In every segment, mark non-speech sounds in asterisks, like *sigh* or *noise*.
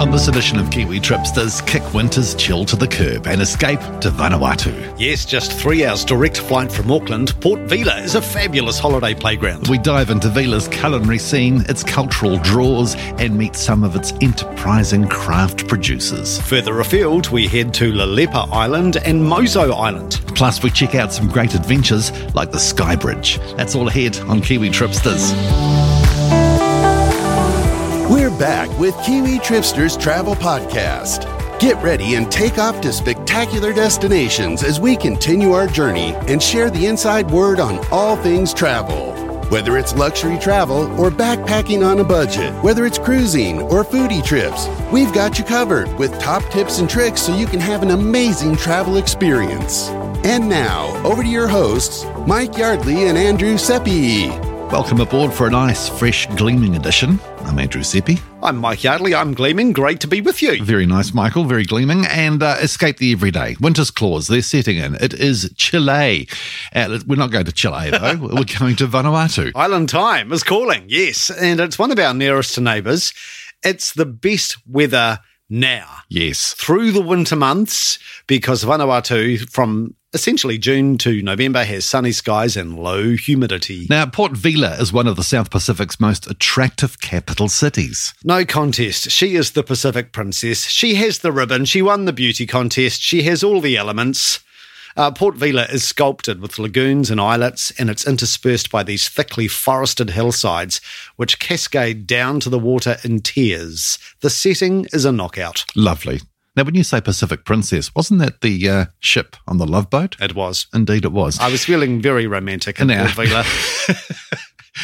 On this edition of Kiwi Tripsters, kick winter's chill to the curb and escape to Vanuatu. Yes, just three hours direct flight from Auckland, Port Vila is a fabulous holiday playground. We dive into Vila's culinary scene, its cultural draws, and meet some of its enterprising craft producers. Further afield, we head to Lelepa Island and Moso Island. Plus, we check out some great adventures like the Sky Bridge. That's all ahead on Kiwi Tripsters. Back with Kiwi Tripsters Travel Podcast. Get ready and take off to spectacular destinations as we continue our journey and share the inside word on all things travel. Whether it's luxury travel or backpacking on a budget, whether it's cruising or foodie trips, we've got you covered with top tips and tricks so you can have an amazing travel experience. And now, over to your hosts, Mike Yardley and Andrew Seppi. Welcome aboard for a nice, fresh, gleaming edition. I'm Andrew Seppi. I'm Mike Yardley. I'm gleaming. Great to be with you. Very nice, Michael. Very gleaming. And uh, escape the everyday. Winter's claws, they're setting in. It is Chile. Uh, we're not going to Chile, though. *laughs* we're going to Vanuatu. Island time is calling, yes. And it's one of our nearest neighbours. It's the best weather now. Yes. Through the winter months, because Vanuatu, from essentially June to November has sunny skies and low humidity. Now, Port Vila is one of the South Pacific's most attractive capital cities. No contest. She is the Pacific princess. She has the ribbon. She won the beauty contest. She has all the elements. Uh, Port Vila is sculpted with lagoons and islets, and it's interspersed by these thickly forested hillsides, which cascade down to the water in tiers. The setting is a knockout. Lovely. Now, when you say Pacific Princess, wasn't that the uh, ship on the Love Boat? It was. Indeed, it was. I was feeling very romantic in Now- *laughs*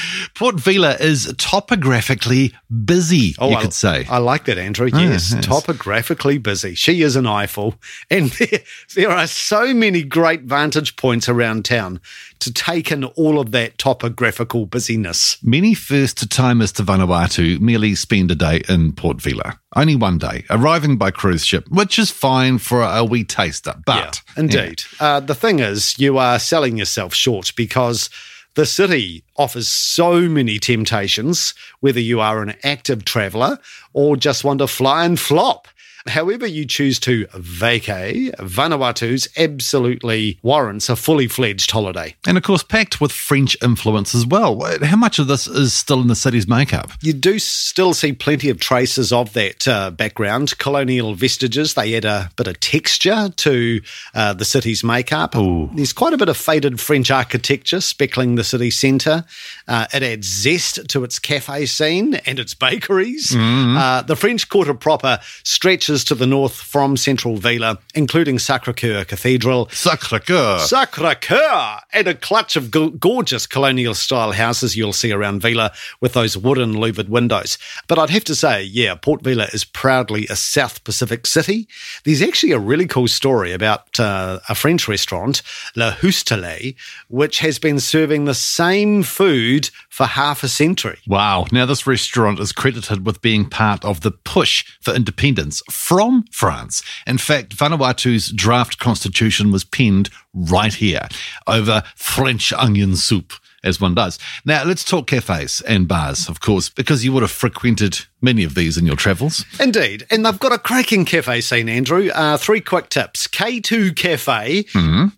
*laughs* Port Vila. Is topographically busy, you I, could say. I like that, Andrew. Yes, yes. topographically busy. She is an Eiffel. And *laughs* there, there are so many great vantage points around town to take in all of that topographical busyness. Many first timers to Vanuatu merely spend a day in Port Vila. Only one day, arriving by cruise ship, which is fine for a wee taster. But Yeah, indeed. Uh, the thing is, you are selling yourself short because the city offers so many temptations, whether you are an active traveller or just want to fly and flop. However, you choose to vacay, Vanuatu's absolutely warrants a fully fledged holiday. And of course, packed with French influence as well. How much of this is still in the city's makeup? You do still see plenty of traces of that uh, background, colonial vestiges. They add a bit of texture to uh, the city's makeup. Ooh. There's quite a bit of faded French architecture speckling the city centre. Uh, it adds zest to its cafe scene and its bakeries. Uh, the French Quarter proper stretches to the north from central Vila, including Sacre Coeur Cathedral, Sacre coeur. Sacre Coeur and a clutch of go- gorgeous colonial style houses you'll see around Vila with those wooden louvered windows. But I'd have to say, yeah, Port Vila is proudly a South Pacific city. There's actually a really cool story about uh, a French restaurant, Le Houstalet, which has been serving the same food for half a century. Wow. Now, this restaurant is credited with being part of the push for independence from France. In fact, Vanuatu's draft constitution was penned right here over French onion soup, as one does. Now, let's talk cafes and bars, of course, because you would have frequented many of these in your travels. Indeed. And they've got a cracking cafe scene, Andrew. Uh, three quick tips. K2 Cafe,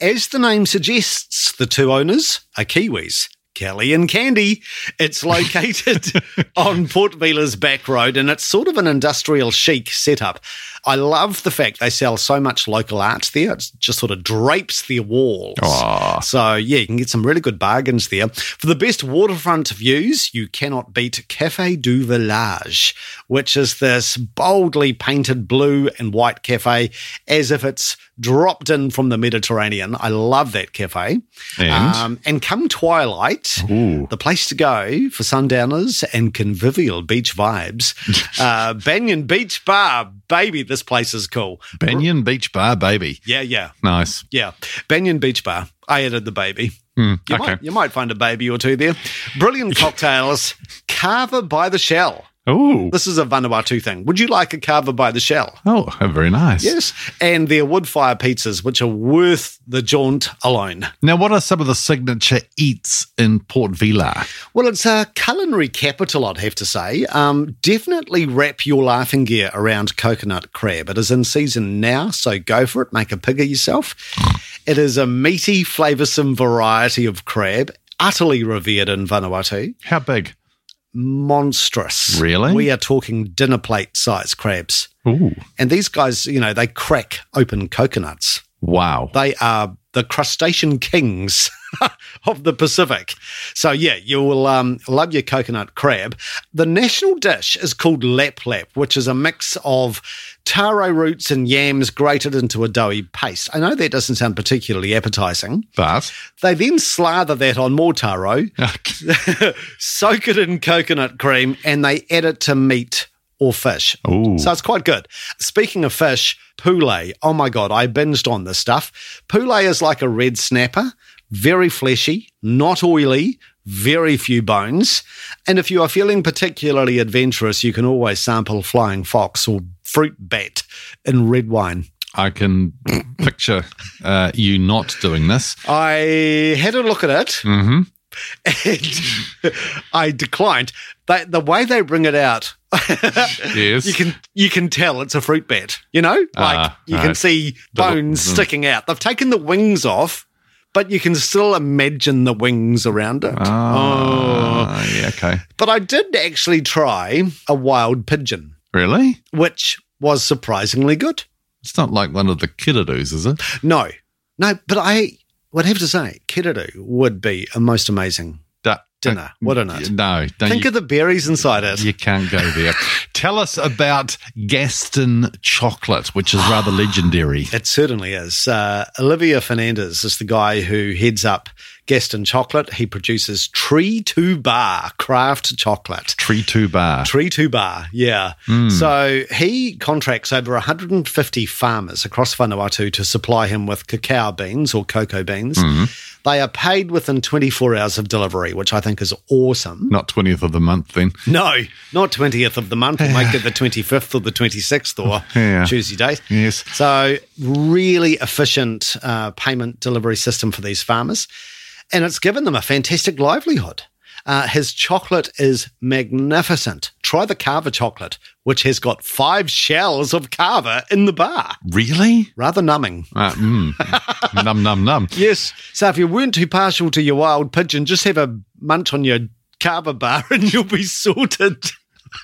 as the name suggests, the two owners are Kiwis. Kelly and Candy. It's located *laughs* on Port Vila's back road and it's sort of an industrial chic setup. I love the fact they sell so much local art there. It just sort of drapes their walls. Aw. So, yeah, you can get some really good bargains there. For the best waterfront views, you cannot beat Cafe du Village, which is this boldly painted blue and white cafe as if it's dropped in from the Mediterranean. I love that cafe. And? Um, and come twilight, Ooh. the place to go for sundowners and convivial beach vibes. *laughs* uh, Banyan Beach Bar, baby, this place is cool. Banyan Beach Bar, baby. Yeah, yeah. Nice. Yeah, Banyan Beach Bar. I added the baby. Hmm, you, okay. might, you might find a baby or two there. Brilliant *laughs* cocktails. Kava by the Shell. Oh, This is a Vanuatu thing. Would you like a kava by the shell? oh, very nice. Yes. And they're wood fire pizzas, which are worth the jaunt alone. Now, what are some of the signature eats in Port Vila? Well, it's a culinary capital, I'd have to say. Um, definitely wrap your laughing gear around coconut crab. It is in season now, so go for it. Make a pig of yourself. *sighs* It is a meaty, flavoursome variety of crab, utterly revered in Vanuatu. How big? Monstrous. Really? We are talking dinner plate size crabs. Ooh, And these guys, you know, they crack open coconuts. wow. They are the crustacean kings *laughs* of the Pacific. So, yeah, you will um, love your coconut crab. The national dish is called lap lap, which is a mix of taro roots and yams grated into a doughy paste. I know that doesn't sound particularly appetizing. But They then slather that on more taro, *laughs* soak it in coconut cream, and they add it to meat or fish. Ooh. So it's quite good. Speaking of fish, poulet. Oh my God, I binged on this stuff. Poulet is like a red snapper, very fleshy, not oily, very few bones. And if you are feeling particularly adventurous, you can always sample flying fox or fruit bat in red wine. I can picture uh, you not doing this. I had a look at it. Mm-hmm. and *laughs* I declined. They, the way they bring it out, *laughs* Yes. you can you can tell it's a fruit bat. You know, like Ah, you right. can see bones the- sticking out. They've taken the wings off, but you can still imagine the wings around it. Oh, yeah, okay. But I did actually try a wild pigeon, Really? which was surprisingly good. It's not like one of the kererus, is it? No, no, but I would have to say, Kereru would be a most amazing Da- dinner, wouldn't it? No, don't Think you, of the berries inside it. you can't go there. Tell us about Gaston chocolate, which is rather *sighs* legendary. It certainly is. Uh, Olivier Fernandez is the guy who heads up Gaston Chocolate. He produces Tree to Bar craft chocolate. Tree two bar. Tree to Bar, yeah. So he contracts over 150 farmers across Vanuatu to supply him with cacao beans or cocoa beans. They are paid within 24 hours of delivery, which I think is awesome. Not 20th of the month then. No, not 20th of the month. We'll make it the 25th or the 26th or *laughs* Yeah. Tuesday date. Yes. So, really efficient uh, payment delivery system for these farmers. And it's given them a fantastic livelihood. Uh, his chocolate is magnificent. Try the Kava chocolate, which has got five shells of Kava in the bar. Really? Rather numbing. Uh, mm. *laughs* num, num, num. Yes. So, if you weren't too partial to your wild pigeon, just have a munch on your Kava bar *laughs* and you'll be sorted.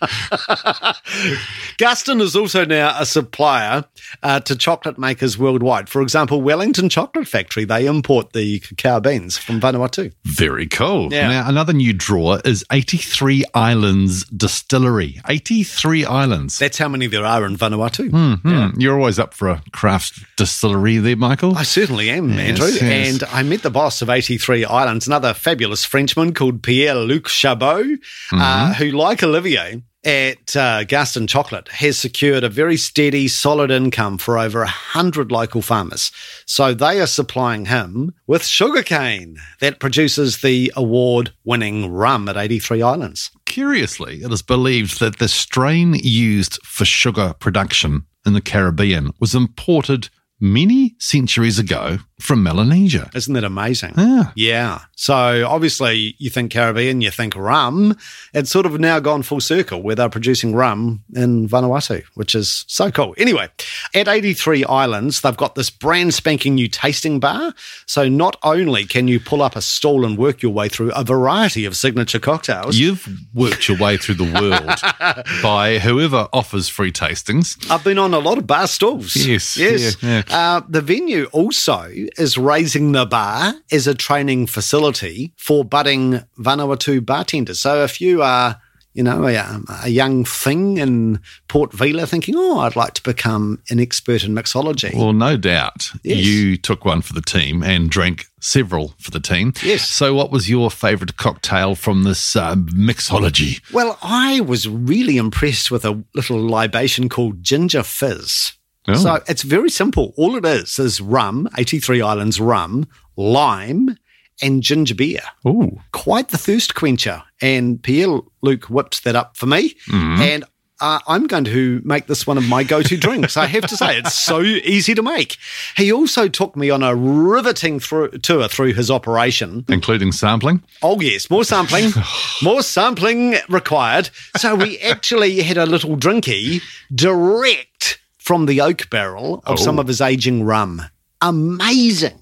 *laughs* Gaston is also now a supplier uh, to chocolate makers worldwide. For example, Wellington Chocolate Factory, they import the cacao beans from Vanuatu. Very cool. Yeah. Now, another new drawer is 83 Islands Distillery. 83 islands. That's how many there are in Vanuatu. Hmm, You're always up for a craft distillery there, Michael. I certainly am, Yes, Andrew. yes. And I met the boss of 83 Islands, another fabulous Frenchman called Pierre Luc Chabot, Mm-hmm. uh, who, like Olivier, at uh, Gaston Chocolate has secured a very steady, solid income for over a hundred local farmers. So they are supplying him with sugarcane that produces the award-winning rum at 83 Islands. Curiously, it is believed that the strain used for sugar production in the Caribbean was imported many centuries ago from Melanesia. Isn't that amazing? Yeah. Yeah. So obviously, you think Caribbean, you think rum. It's sort of now gone full circle where they're producing rum in Vanuatu, which is so cool. Anyway, at 83 Islands, they've got this brand spanking new tasting bar. So not only can you pull up a stall and work your way through a variety of signature cocktails, You've worked your way through the world *laughs* by whoever offers free tastings. I've been on a lot of bar stalls. Yes, Yes. yeah, Uh, the venue also is raising the bar as a training facility for budding Vanuatu bartenders. So if you are, you know, a, a young thing in Port Vila thinking, oh, I'd like to become an expert in mixology. Well, no doubt Yes. you took one for the team and drank several for the team. Yes. So, what was your favourite cocktail from this uh, mixology? Well, I was really impressed with a little libation called Ginger Fizz. Oh. So it's very simple. All it is is rum, 83 Islands rum, lime, and ginger beer. Ooh. Quite the thirst quencher. And Pierre Luc whipped that up for me. And uh, I'm going to make this one of my go to drinks. I have to say, it's so easy to make. He also took me on a riveting thro- tour through his operation. Including sampling. Oh, yes, more sampling, *sighs* more sampling required. So we actually had a little drinky direct from the oak barrel of some Oh. of his aging rum. Amazing.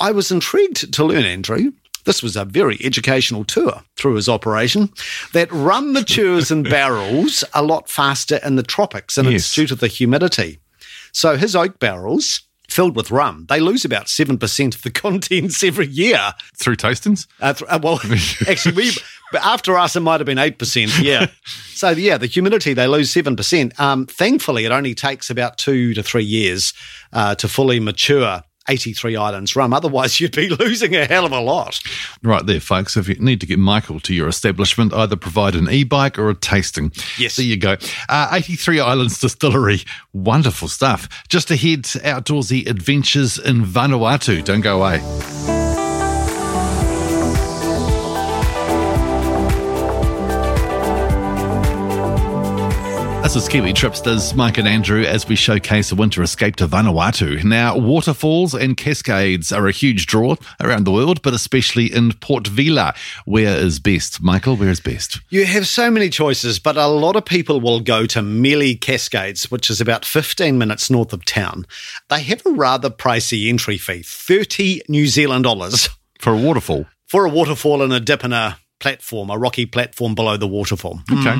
I was intrigued to learn, Andrew. This was a very educational tour through his operation. That rum matures in *laughs* barrels a lot faster in the tropics, and it's Yes. due to the humidity. So his oak barrels, filled with rum, they lose about 7% of the *laughs* contents every year. Through tastings? Uh, th- uh, well, *laughs* actually, we after us it might have been eight percent. Yeah. so yeah, the humidity they lose seven percent. Um, thankfully, it only takes about two to three years uh, to fully mature. 83 Islands rum. Otherwise, you'd be *laughs* losing a hell of a lot. Right there, folks. If you need to get Michael to your establishment, either provide an e bike or a tasting. Yes. There you go. Uh, 83 Islands Distillery. Wonderful stuff. Just ahead, outdoorsy adventures in Vanuatu. Don't go away. This is Kiwi Tripsters, Mike and Andrew, as we showcase a winter escape to Vanuatu. Now, waterfalls and cascades are a huge draw around the world, but especially in Port Vila. Where is best? Michael, where is best? You have so many choices, but a lot of people will go to Mele Cascades, which is about 15 minutes north of town. They have a rather pricey entry fee 30 New Zealand dollars For a waterfall. for a waterfall and a dip in a platform, a rocky platform below the waterfall. Okay.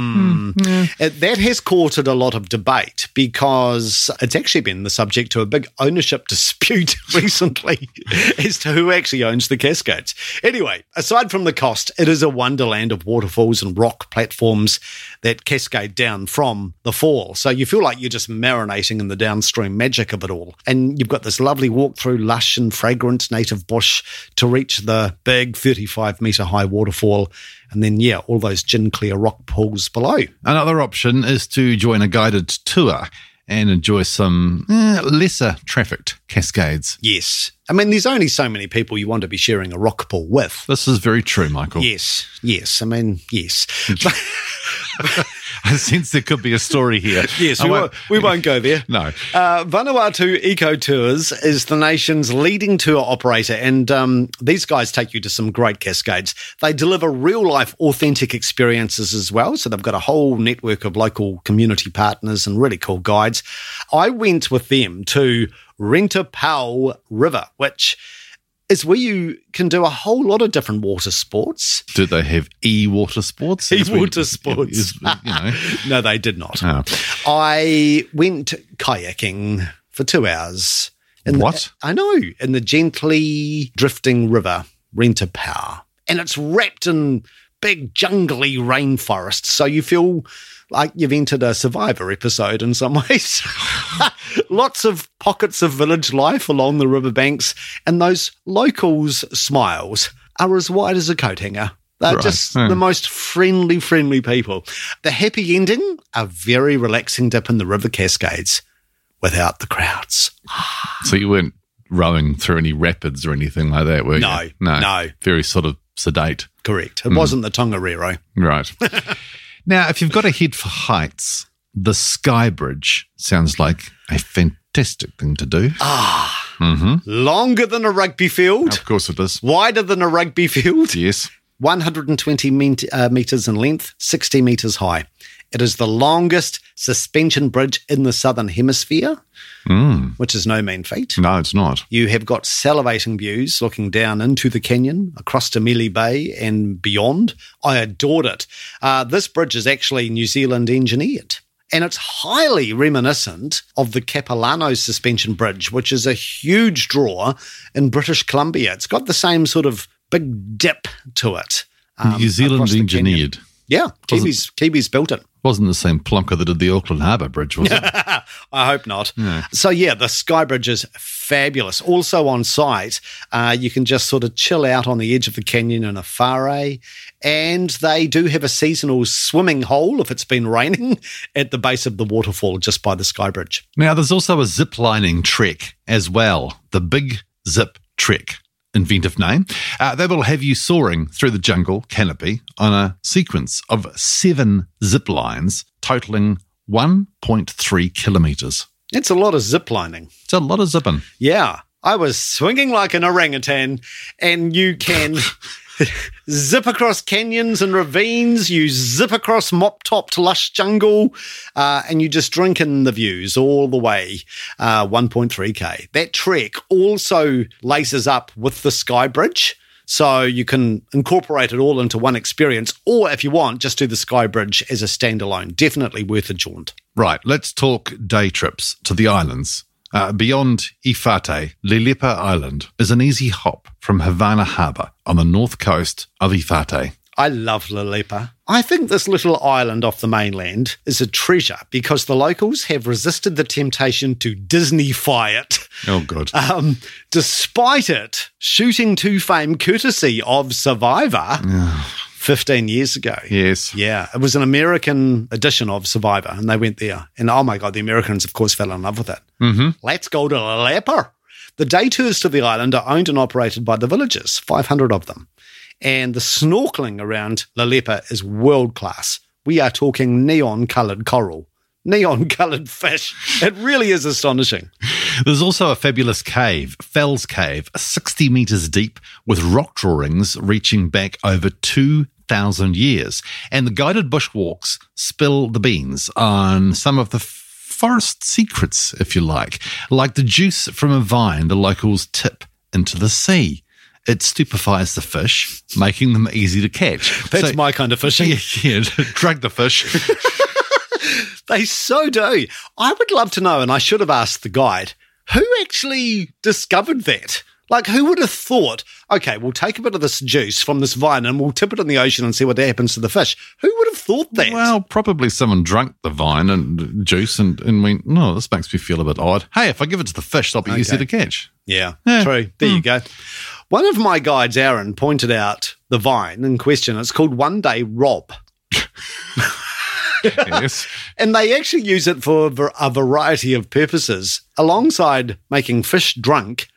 Uh, That has courted a lot of debate because it's actually been the subject to a big ownership *laughs* dispute *laughs* recently *laughs* as to who actually owns the Cascades. Anyway, aside from the cost, it is a wonderland of waterfalls and rock platforms that cascade down from the fall. So you feel like you're just marinating in the downstream magic of it all. And you've got this lovely walk through lush and fragrant native bush to reach the big 35 metre high waterfall. And then, yeah, all those gin clear rock pools below. Another option is to join a guided tour and enjoy some eh, lesser trafficked cascades. Yes. I mean, there's only so many people you want to be sharing a rock pool with. This is very true, Michael. Yes, yes. I mean, yes. *laughs* *laughs* I sense there could be a story here. yes, we won't- won't, we won't go there. *laughs* No. Uh, Vanuatu Eco Tours is the nation's leading tour operator, and um, these guys take you to some great cascades. They deliver real life, authentic experiences as well. So they've got a whole network of local community partners and really cool guides. I went with them to Rentapau River, which is where you can do a whole lot of different water sports. Do they have e water sports? E-water sports. is- *laughs* you know. *laughs* No, they did not. Oh. I went kayaking for two hours. In the- What? I know, in the gently drifting river, Rentapau. And it's wrapped in big jungly rainforest. So you feel like you've entered a survivor episode in some *laughs* ways. Lots of pockets of village life along the riverbanks, and those locals' smiles are as wide as a coat hanger. They're Right. just Hmm. the most friendly, friendly people. The happy ending, a very relaxing dip in the river cascades without the crowds. So you weren't rowing through any rapids or anything like that, were No, you? No. no. Very sort of sedate. Correct. It wasn't the Tongariro. Right. *laughs* now, if you've got a head for heights, the Sky Bridge sounds like a fantastic thing to do. Ah, hmm longer than a rugby field, Of course it is. wider than a rugby field, Yes. 120 met- uh, metres in length, 60 metres high. It is the longest suspension bridge in the southern hemisphere, Mm. which is no mean feat. No, it's not. You have got salivating views looking down into the canyon, across to Mele Bay and beyond. I adored it. Uh, this bridge is actually New Zealand engineered. And it's highly reminiscent of the Capilano suspension bridge, which is a huge draw in British Columbia. It's got the same sort of big dip to it. um, New Zealand the canyon. engineered. Yeah, Kiwis, Kiwis built it. Wasn't the same plonker that did the Auckland Harbour Bridge, was it? *laughs* I hope not. So, yeah, the Sky Bridge is fabulous. Also on site, uh, you can just sort of chill out on the edge of the canyon in a farai. And they do have a seasonal swimming hole if it's been raining *laughs* at the base of the waterfall just by the Sky Bridge. now, there's also a zip lining trek as well, the Big Zip Trek. Inventive name. Uh, they will have you soaring through the jungle canopy on a sequence of seven zip lines totaling 1.3 kilometers. It's a lot of zip lining. It's a lot of zipping. Yeah. I was swinging like an orangutan, and you can *laughs* zip across canyons and ravines. You zip across mop topped lush jungle, uh, and you just drink in the views all the way, uh, 1.3k. That trek also laces up with the Sky Bridge. So you can incorporate it all into one experience, or if you want, just do the Sky Bridge as a standalone. Definitely worth a jaunt. Right, let's talk day trips to the islands. Uh, beyond Efate, Lelepa Island is an easy hop from Havana Harbour on the north coast of Efate. I love Lelepa. I think this little island off the mainland is a treasure because the locals have resisted the temptation to Disneyfy it. Oh, good. Um, despite it shooting to fame courtesy of Survivor 15 years ago. yes. Yeah, it was an American edition of Survivor, and they went there. And oh my God, the Americans, of course, fell in love with it. Mm-hmm. Let's go to Lelepa. The day tours to the island are owned and operated by the villagers, 500 of them. And the snorkeling around Lelepa is world class. We are talking neon coloured coral, neon coloured fish. It really is astonishing. There's also a fabulous cave, Feles Cave, 60 metres deep, with rock drawings reaching back over 2,000 years. And the guided bushwalks spill the beans on some of the forest secrets, if you like, like the juice from a vine the locals tip into the sea. It stupefies the fish, making them easy to catch. That's So- my kind of *laughs* fishing. yeah, yeah, drag the fish. *laughs* They so do. I would love to know, and I should have asked the guide, who actually discovered that? Like, who would have thought, okay, we'll take a bit of this juice from this vine and we'll tip it in the ocean and see what happens to the fish? Who would have thought that? Well, probably someone drank the vine and juice and, and went, no, this makes me feel a bit odd. Hey, if I give it to the fish, they'll be easy Okay. to catch. yeah, Yeah. true. There you hmm. go. One of my guides, Aaron, pointed out the vine in question. It's called One Day Rob. *laughs* yes. *laughs* And they actually use it for a variety of purposes. Alongside making fish drunk,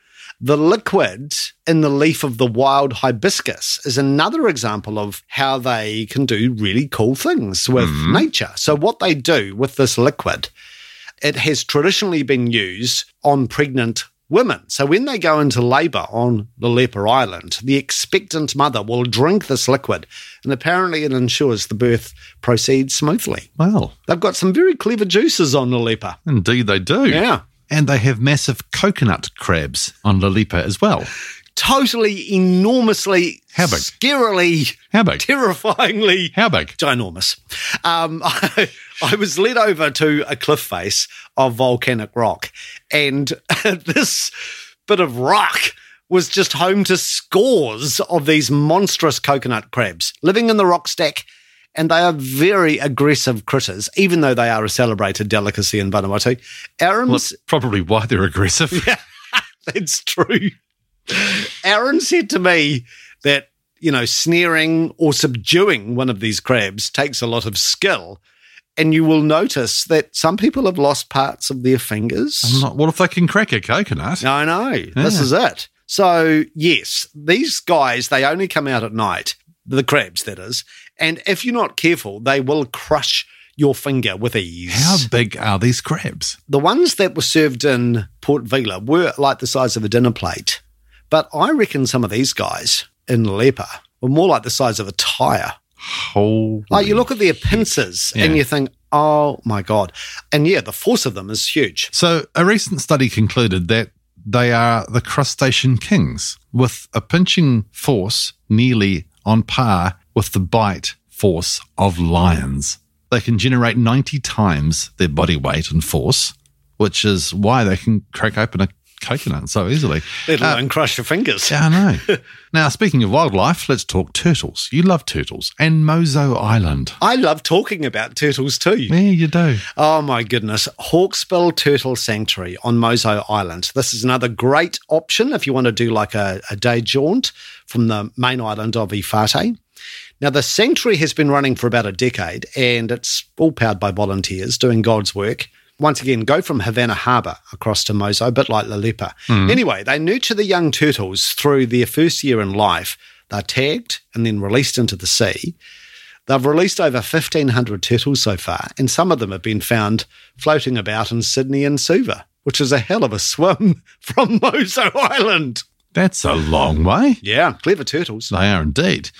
the liquid in the leaf of the wild hibiscus is another example of how they can do really cool things with mm-hmm. nature. So, what they do with this liquid, it has traditionally been used on pregnant women. So, when they go into labor on the Lelepa Island, the expectant mother will drink this liquid, and apparently it ensures the birth proceeds smoothly. Wow. They've got some very clever juices on Lelepa. indeed they do. Yeah. And they have massive coconut crabs on Lelepa as well. Totally, enormously, How big? scarily, How big? terrifyingly How big? ginormous. Um, *laughs* I, I was led over to a cliff face of volcanic rock, and *laughs* this bit of rock was just home to scores of these monstrous coconut crabs living in the rock stack. And they are very aggressive critters, even though they are a celebrated delicacy in Vanuatu. Aaron's Well, probably why they're aggressive. *laughs* Yeah, *laughs* That's true. Aaron said to me that, you know, snaring or subduing one of these crabs takes a lot of skill. And you will notice that some people have lost parts of their fingers. I'm not- what if they can crack a coconut? I know. This is it. So, yes, these guys, they only come out at night, the crabs, that is. And if you're not careful, they will crush your finger with ease. How big are these crabs? The ones that were served in Port Vila were like the size of a dinner plate. But I reckon some of these guys in Lelepa were more like the size of a tire. Holy. Like you look at their pincers and you think, oh my God. And yeah, the force of them is huge. So, a recent study concluded that they are the crustacean kings, with a pinching force nearly on par with the bite force of lions. They can generate 90 times their body weight and force, which is why they can crack open a coconut so easily. Let Uh, alone crush your fingers. yeah, I know. *laughs* now, speaking of wildlife, let's talk turtles. You love turtles and Moso Island. I love talking about turtles too. Yeah, you do. Oh my goodness. Hawksbill Turtle Sanctuary on Moso Island. This is another great option if you want to do like a, a day jaunt from the main island of Efate. Now, the sanctuary has been running for about a decade and it's all powered by volunteers doing God's work. Once again, go from Havana Harbour across to Moso, a bit like Lelepa. Mm. Anyway, they nurture the young turtles through their first year in life. They're tagged and then released into the sea. They've released over 1,500 turtles so far, and some of them have been found floating about in Sydney and Suva, which is a hell of a swim *laughs* from Moso Island. That's a long way. Yeah, clever turtles. They are indeed.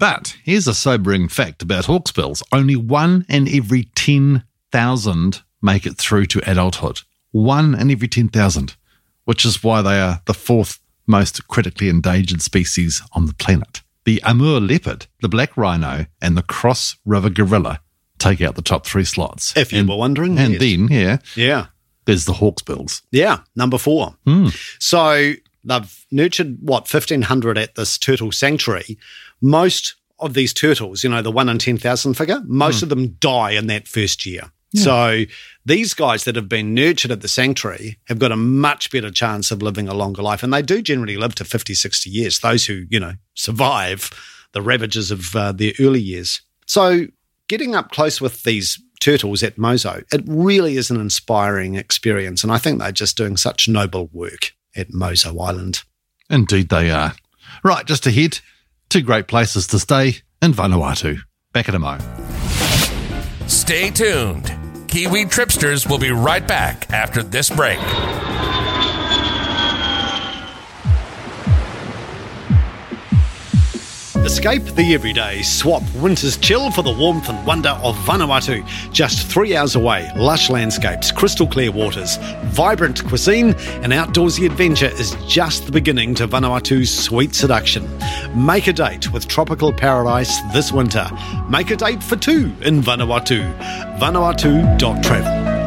But here's a sobering fact about hawksbills only one in every 10,000 make it through to adulthood. One in every 10,000, which is why they are the fourth most critically endangered species on the planet. The Amur leopard, the black rhino, and the cross river gorilla take out the top three slots. If you and, were wondering. And yes. then, yeah, yeah. there's the hawksbills. Yeah, number four. Hmm. So they've nurtured what fifteen hundred at this turtle sanctuary. Most of these turtles, you know, the one in ten thousand figure, most of them die in that first year. So these guys that have been nurtured at the sanctuary have got a much better chance of living a longer life. And they do generally live to 50, 60 years, those who, you know, survive the ravages of uh, their early years. So getting up close with these turtles at Moso, it really is an inspiring experience. And I think they're just doing such noble work at Moso Island. Indeed, they are. Right, just ahead, two great places to stay in Vanuatu. Back at a mo. Stay tuned. Kiwi Tripsters will be right back after this break. Escape the everyday. Swap winter's chill for the warmth and wonder of Vanuatu. Just three hours away, lush landscapes, crystal clear waters, vibrant cuisine, and outdoorsy adventure is just the beginning to Vanuatu's sweet seduction. Make a date with tropical paradise this winter. Make a date for two in Vanuatu. Vanuatu.travel.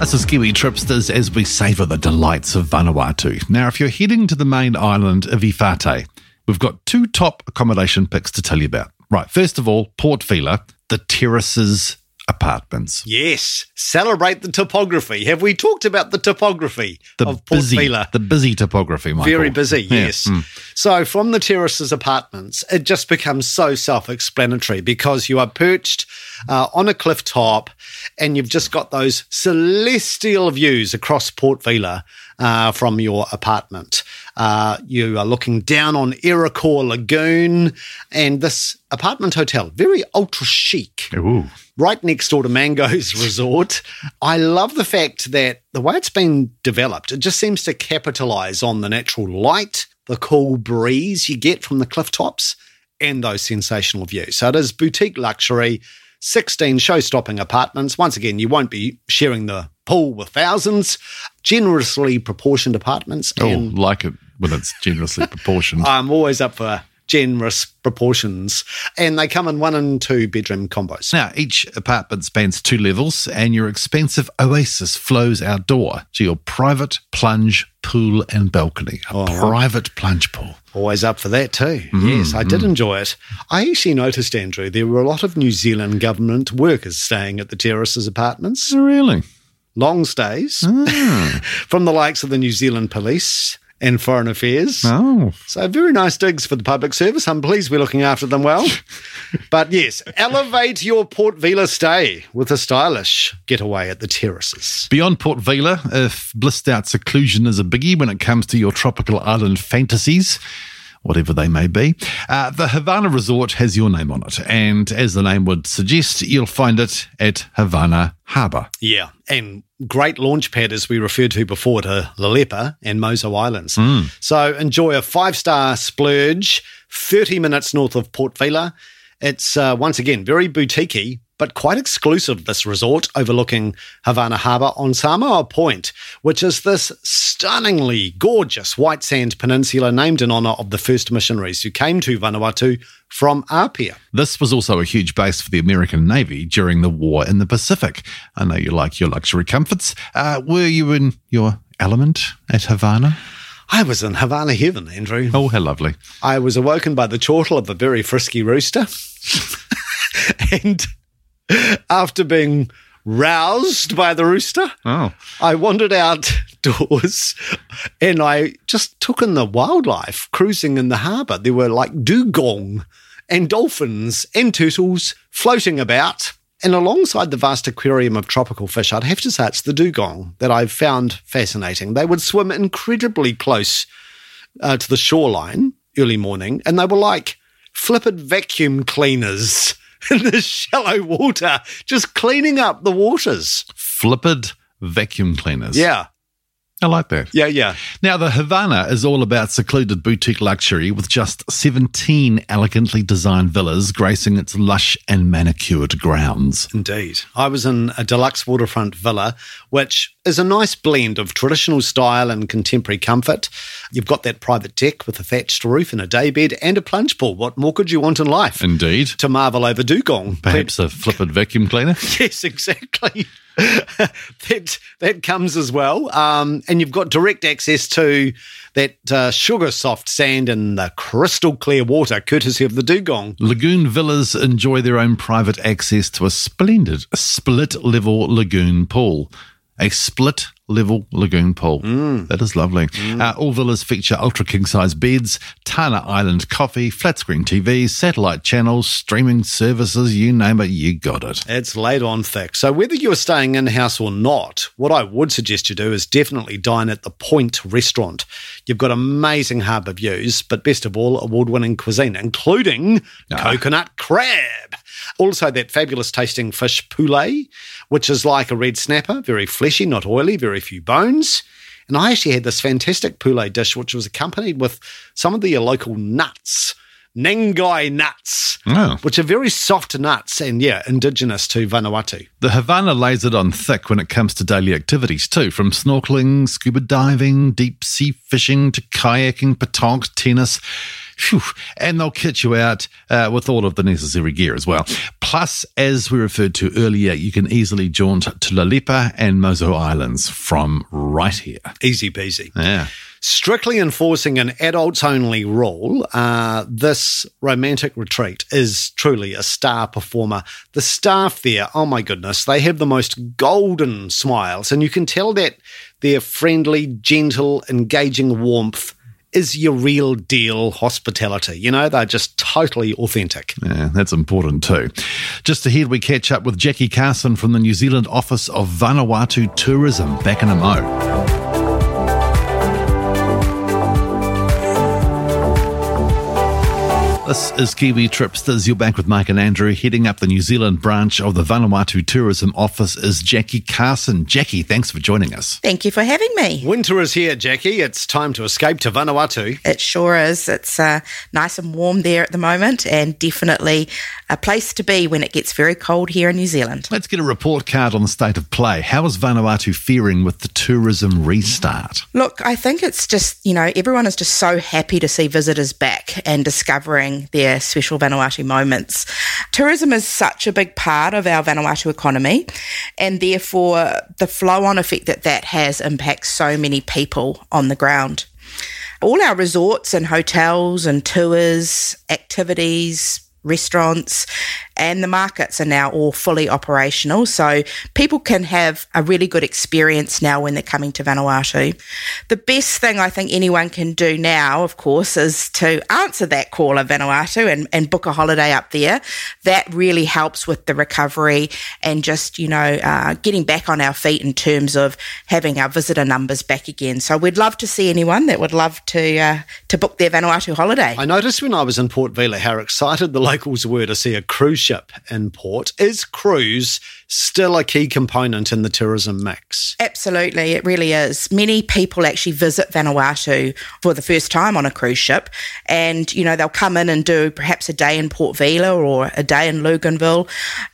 This is Kiwi Tripsters as we savour the delights of Vanuatu. Now, if you're heading to the main island of Efate, we've got two top accommodation picks to tell you about. Right, first of all, Port Vila, the Terraces Apartments. Yes, celebrate the topography. Have we talked about the topography The of Port busy, Vila? the busy topography, Michael. Very busy, Yeah, yes. mm. So from the terraces apartments, it just becomes so self-explanatory because you are perched uh, on a cliff top and you've just got those celestial views across Port Vila uh, from your apartment. Uh, you are looking down on Erakor Lagoon and this apartment hotel, very ultra chic Ooh. right next door to Mango's *laughs* Resort. I love the fact that the way it's been developed, it just seems to capitalize on the natural light, the cool breeze you get from the cliff tops, and those sensational views. So it is boutique luxury, 16 show stopping apartments. Once again, you won't be sharing the pool with thousands, generously proportioned apartments. Oh, And like it when it's generously proportioned. *laughs* I'm always up for generous proportions. And they come in one and two bedroom combos. Now, each apartment spans two levels, and your expansive oasis flows outdoor to your private plunge pool and balcony. A oh. private plunge pool. Always up for that too. Mm-hmm, yes, I did mm-hmm. enjoy it. I actually noticed, Andrew, there were a lot of New Zealand government workers staying at the terraces apartments. Really? Long stays ah. *laughs* from the likes of the New Zealand Police and Foreign Affairs. Oh, So very nice digs for the public service. I'm pleased we're looking after them well. *laughs* but yes, elevate your Port Vila stay with a stylish getaway at the terraces. Beyond Port Vila, if blissed out seclusion is a biggie when it comes to your tropical island fantasies, whatever they may be, uh, the Havana Resort has your name on it. And as the name would suggest, you'll find it at Havana Harbour. Yeah, and great launch pad as we referred to before to Lelepa and Moso Islands. So enjoy a five star splurge, 30 minutes north of Port Vila. It's uh, once again very boutiquey, but quite exclusive, this resort overlooking Havana Harbour on Samoa Point, which is this stunningly gorgeous white sand peninsula named in honour of the first missionaries who came to Vanuatu from Apia. This was also a huge base for the American Navy during the war in the Pacific. I know you like your luxury comforts. Uh, were you in your element at Havana? I was in Havana heaven, Andrew. Oh, how lovely. I was awoken by the chortle of a very frisky rooster. *laughs* and *laughs* after being roused by the rooster, Oh, I wandered outdoors *laughs* and I just took in the wildlife cruising in the harbour. There were like dugong and dolphins and turtles floating about. And alongside the vast aquarium of tropical fish, I'd have to say it's the dugong that I've found fascinating. They would swim incredibly close uh, to the shoreline early morning, and they were like flippant vacuum cleaners *laughs* *laughs* in the shallow water, just cleaning up the waters. Flippid vacuum cleaners. Yeah. I like that. Yeah, yeah. Now, the Havana is all about secluded boutique luxury with just 17 elegantly designed villas gracing its lush and manicured grounds. Indeed. I was in a deluxe waterfront villa, which is a nice blend of traditional style and contemporary comfort. You've got that private deck with a thatched roof and a daybed and a plunge pool. What more could you want in life? Indeed. To marvel over Dugong. Perhaps a flippid vacuum cleaner? *laughs* Yes, exactly. *laughs* that that comes as well, um, and you've got direct access to that uh, sugar soft sand and the crystal clear water, courtesy of the Dugong. Lagoon villas enjoy their own private access to a splendid split level lagoon pool. A split level lagoon pool. Mm. That is lovely. Uh, all villas feature ultra king size beds, Tanna Island coffee, flat screen TVs, satellite channels, streaming services, you name it, you got it. It's laid on thick. So whether you're staying in house or not, what I would suggest you do is definitely dine at the Point restaurant. You've got amazing harbour views, but best of all, award-winning cuisine, including coconut crab. Also, that fabulous tasting fish poulet, which is like a red snapper, very fleshy, not oily, very few bones. And I actually had this fantastic poulet dish, which was accompanied with some of the local nuts, Nangai nuts, Oh. which are very soft nuts and, yeah, indigenous to Vanuatu. The Havana lays it on thick when it comes to daily activities too, from snorkeling, scuba diving, deep sea fishing to kayaking, petanque, tennis. Phew. And they'll kit you out uh, with all of the necessary gear as well. Plus, as we referred to earlier, you can easily jaunt to Lelepa and Moso Islands from right here. Easy peasy. Yeah. Strictly enforcing an adults only rule, uh, this romantic retreat is truly a star performer. The staff there, oh my goodness, they have the most golden smiles, and you can tell that their friendly, gentle, engaging warmth is your real deal hospitality. You know, they're just totally authentic. Yeah, that's important too. Just ahead, we catch up with Jackie Carson from the New Zealand office of Vanuatu Tourism back in a mo. This is Kiwi Tripsters. You're back with Mike and Andrew. Heading up the New Zealand branch of the Vanuatu Tourism Office is Jackie Carson. Jackie, thanks for joining us. Thank you for having me. Winter is here, Jackie. It's time to escape to Vanuatu. It sure is. It's uh, nice and warm there at the moment, and definitely a place to be when it gets very cold here in New Zealand. Let's get a report card on the state of play. How is Vanuatu faring with the tourism restart? Look, I think it's just, you know, everyone is just so happy to see visitors back and discovering their special Vanuatu moments. Tourism is such a big part of our Vanuatu economy, and therefore the flow on effect that that has impacts so many people on the ground. All our resorts and hotels and tours, activities, restaurants, and the markets are now all fully operational. So people can have a really good experience now when they're coming to Vanuatu. The best thing I think anyone can do now, of course, is to answer that call of Vanuatu and, and book a holiday up there. That really helps with the recovery and just, you know, uh, getting back on our feet in terms of having our visitor numbers back again. So we'd love to see anyone that would love to uh, to book their Vanuatu holiday. I noticed when I was in Port Vila how excited the locals were to see a cruise ship in port. Is cruise still a key component in the tourism mix? Absolutely, it really is. Many people actually visit Vanuatu for the first time on a cruise ship, and you know they'll come in and do perhaps a day in Port Vila or a day in Luganville,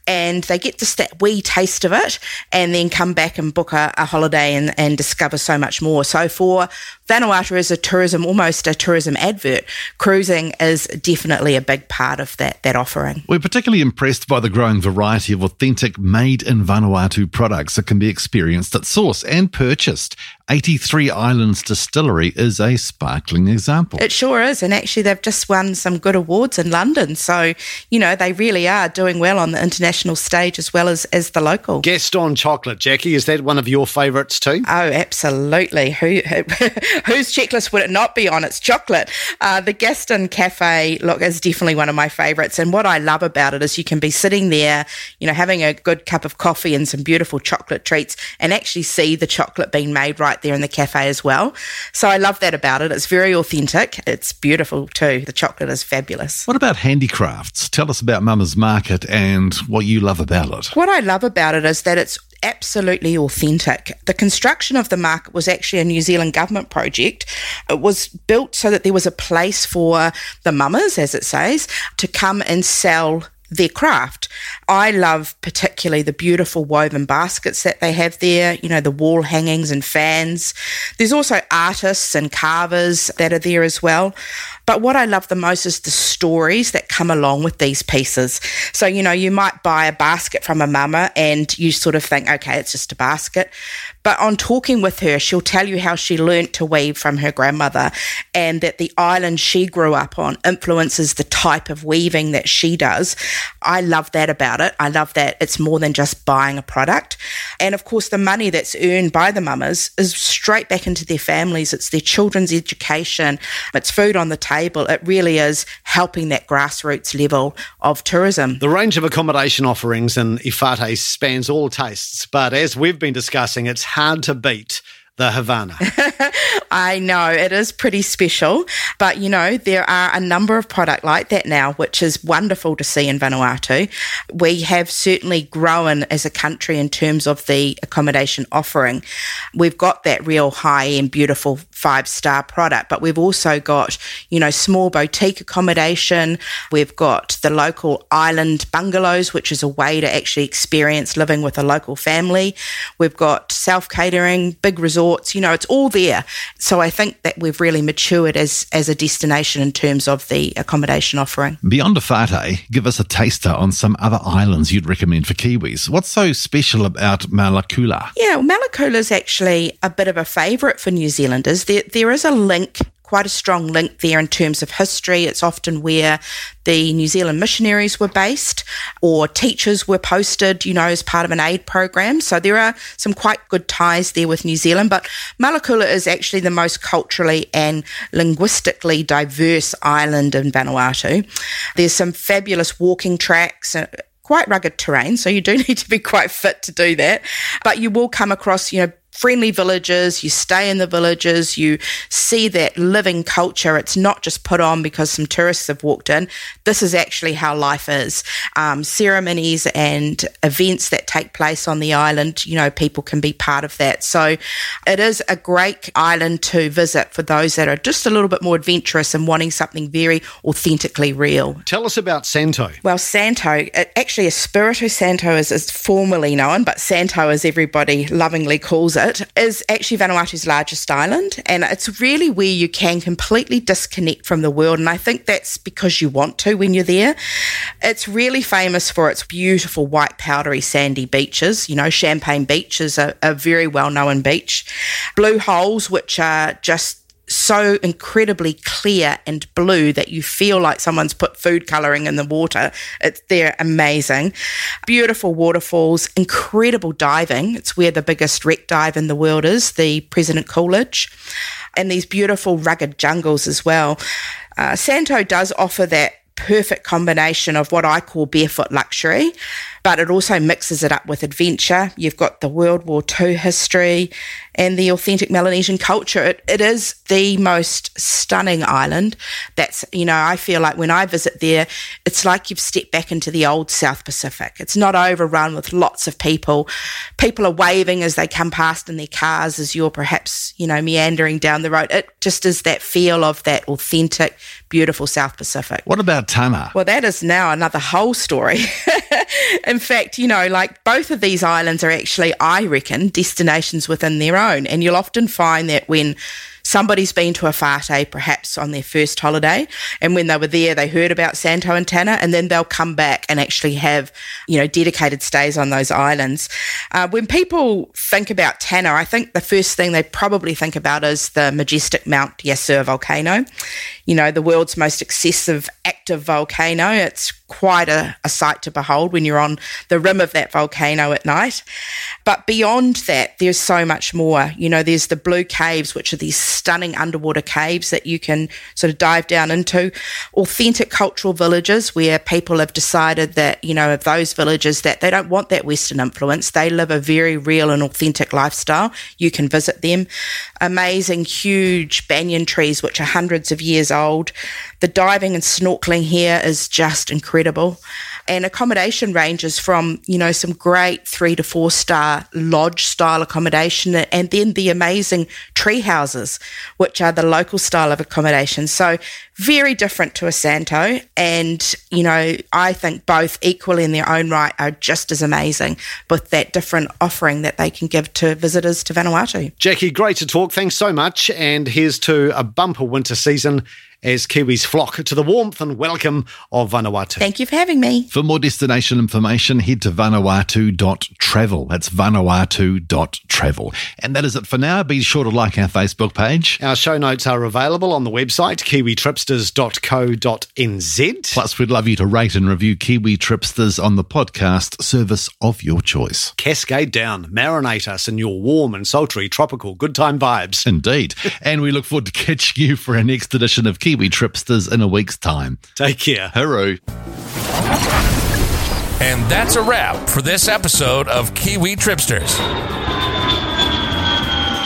and they get just that wee taste of it, and then come back and book a, a holiday and, and discover so much more. So for Vanuatu as a tourism, almost a tourism advert, cruising is definitely a big part of that that offering. We're particularly impressed by the growing variety of authentic made in Vanuatu products that can be experienced at source and purchased 83 Islands Distillery is a sparkling example. It sure is. And actually, they've just won some good awards in London. So, you know, they really are doing well on the international stage as well as, as the local. Gaston chocolate, Jackie, is that one of your favourites too? Oh, absolutely. Who, *laughs* whose checklist would it not be on? It's chocolate. Uh, the Gaston Cafe, look, is definitely one of my favourites. And what I love about it is you can be sitting there, you know, having a good cup of coffee and some beautiful chocolate treats and actually see the chocolate being made right there in the cafe as well. So I love that about it. It's very authentic. It's beautiful too. The chocolate is fabulous. What about handicrafts? Tell us about Mama's Market and what you love about it. What I love about it is that it's absolutely authentic. The construction of the market was actually a New Zealand government project. It was built so that there was a place for the mummers, as it says, to come and sell their craft. I love particularly the beautiful woven baskets that they have there, you know, the wall hangings and fans. There's also artists and carvers that are there as well. But what I love the most is the stories that come along with these pieces. So, you know, you might buy a basket from a mama and you sort of think, okay, it's just a basket. But on talking with her, she'll tell you how she learnt to weave from her grandmother and that the island she grew up on influences the type of weaving that she does. I love that about it. I love that it's more than just buying a product. And of course, the money that's earned by the mamas is straight back into their families. It's their children's education, it's food on the table it really is helping that grassroots level of tourism. The range of accommodation offerings in Efate spans all tastes, but as we've been discussing, it's hard to beat the Havannah. *laughs* I know it is pretty special, but you know, there are a number of product like that now, which is wonderful to see in Vanuatu. We have certainly grown as a country in terms of the accommodation offering. We've got that real high end, beautiful five star product, but we've also got, you know, small boutique accommodation. We've got the local island bungalows, which is a way to actually experience living with a local family. We've got self catering, big resorts, you know, it's all there. So I think that we've really matured as, as a destination in terms of the accommodation offering. Beyond Efate, eh? give us a taster on some other islands you'd recommend for Kiwis. What's so special about Malakula? Yeah, well, Malakula is actually a bit of a favourite for New Zealanders. There, there is a link quite a strong link there in terms of history. It's often where the New Zealand missionaries were based or teachers were posted, you know, as part of an aid program. So there are some quite good ties there with New Zealand. But Malakula is actually the most culturally and linguistically diverse island in Vanuatu. There's some fabulous walking tracks uh, quite rugged terrain, so you do *laughs* need to be quite fit to do that. But you will come across, you know, friendly villages, you stay in the villages, you see that living culture. It's not just put on because some tourists have walked in. This is actually how life is. Um, ceremonies and events that take place on the island, you know, people can be part of that. So it is a great island to visit for those that are just a little bit more adventurous and wanting something very authentically real. Tell us about Santo. Well, Santo, actually, Espiritu Santo is, is formally known, but Santo, as everybody lovingly calls it, it is actually Vanuatu's largest island, and it's really where you can completely disconnect from the world. And I think that's because you want to when you're there. It's really famous for its beautiful white, powdery, sandy beaches. You know, Champagne Beach is a, a very well known beach. Blue holes, which are just so incredibly clear and blue that you feel like someone's put food coloring in the water. It's they're amazing. Beautiful waterfalls, incredible diving. It's where the biggest wreck dive in the world is, the President Coolidge. And these beautiful rugged jungles as well. Uh, Santo does offer that perfect combination of what I call barefoot luxury, but it also mixes it up with adventure. You've got the World War II history and the authentic Melanesian culture. It, it is the most stunning island. That's, you know, I feel like when I visit there, it's like you've stepped back into the old South Pacific. It's not overrun with lots of people. People are waving as they come past in their cars as you're perhaps, you know, meandering down the road. It just is that feel of that authentic, beautiful South Pacific. What about Tanna. Well, that is now another whole story. *laughs* In fact, you know, like both of these islands are actually, I reckon, destinations within their own. And you'll often find that when somebody's been to Efate perhaps on their first holiday and when they were there they heard about Santo and Tanna and then they'll come back and actually have you know dedicated stays on those islands. Uh, when people think about Tanna I think the first thing they probably think about is the majestic Mount Yasur volcano. You know the world's most excessive active volcano. It's quite a, a sight to behold when you're on the rim of that volcano at night but beyond that there's so much more you know there's the blue caves which are these stunning underwater caves that you can sort of dive down into. Authentic cultural villages where people have decided that, you know, of those villages that they don't want that Western influence. They live a very real and authentic lifestyle. You can visit them. Amazing, huge banyan trees, which are hundreds of years old. The diving and snorkeling here is just incredible and accommodation ranges from you know some great three to four star lodge style accommodation and then the amazing tree houses which are the local style of accommodation so very different to a santo and you know i think both equally in their own right are just as amazing with that different offering that they can give to visitors to vanuatu Jackie, great to talk. Thanks so much. And here's to a bumper winter season as Kiwis flock to the warmth and welcome of Vanuatu. thank you for having me For more destination information, head to vanuatu.travel. That's vanuatu.travel. And that is it for now. Be sure to like our Facebook page. Our show notes are available on the website kiwitripsters.co.nz. Plus, we'd love you to rate and review Kiwi Tripsters on the podcast service of your choice. Cascade down, marinate us in your warm and sultry tropical good time vibes. Indeed. *laughs* and we look forward to catching you for our next edition of Kiwi Tripsters in a week's time. Take care. Hooroo. And that's a wrap for this episode of Kiwi Tripsters.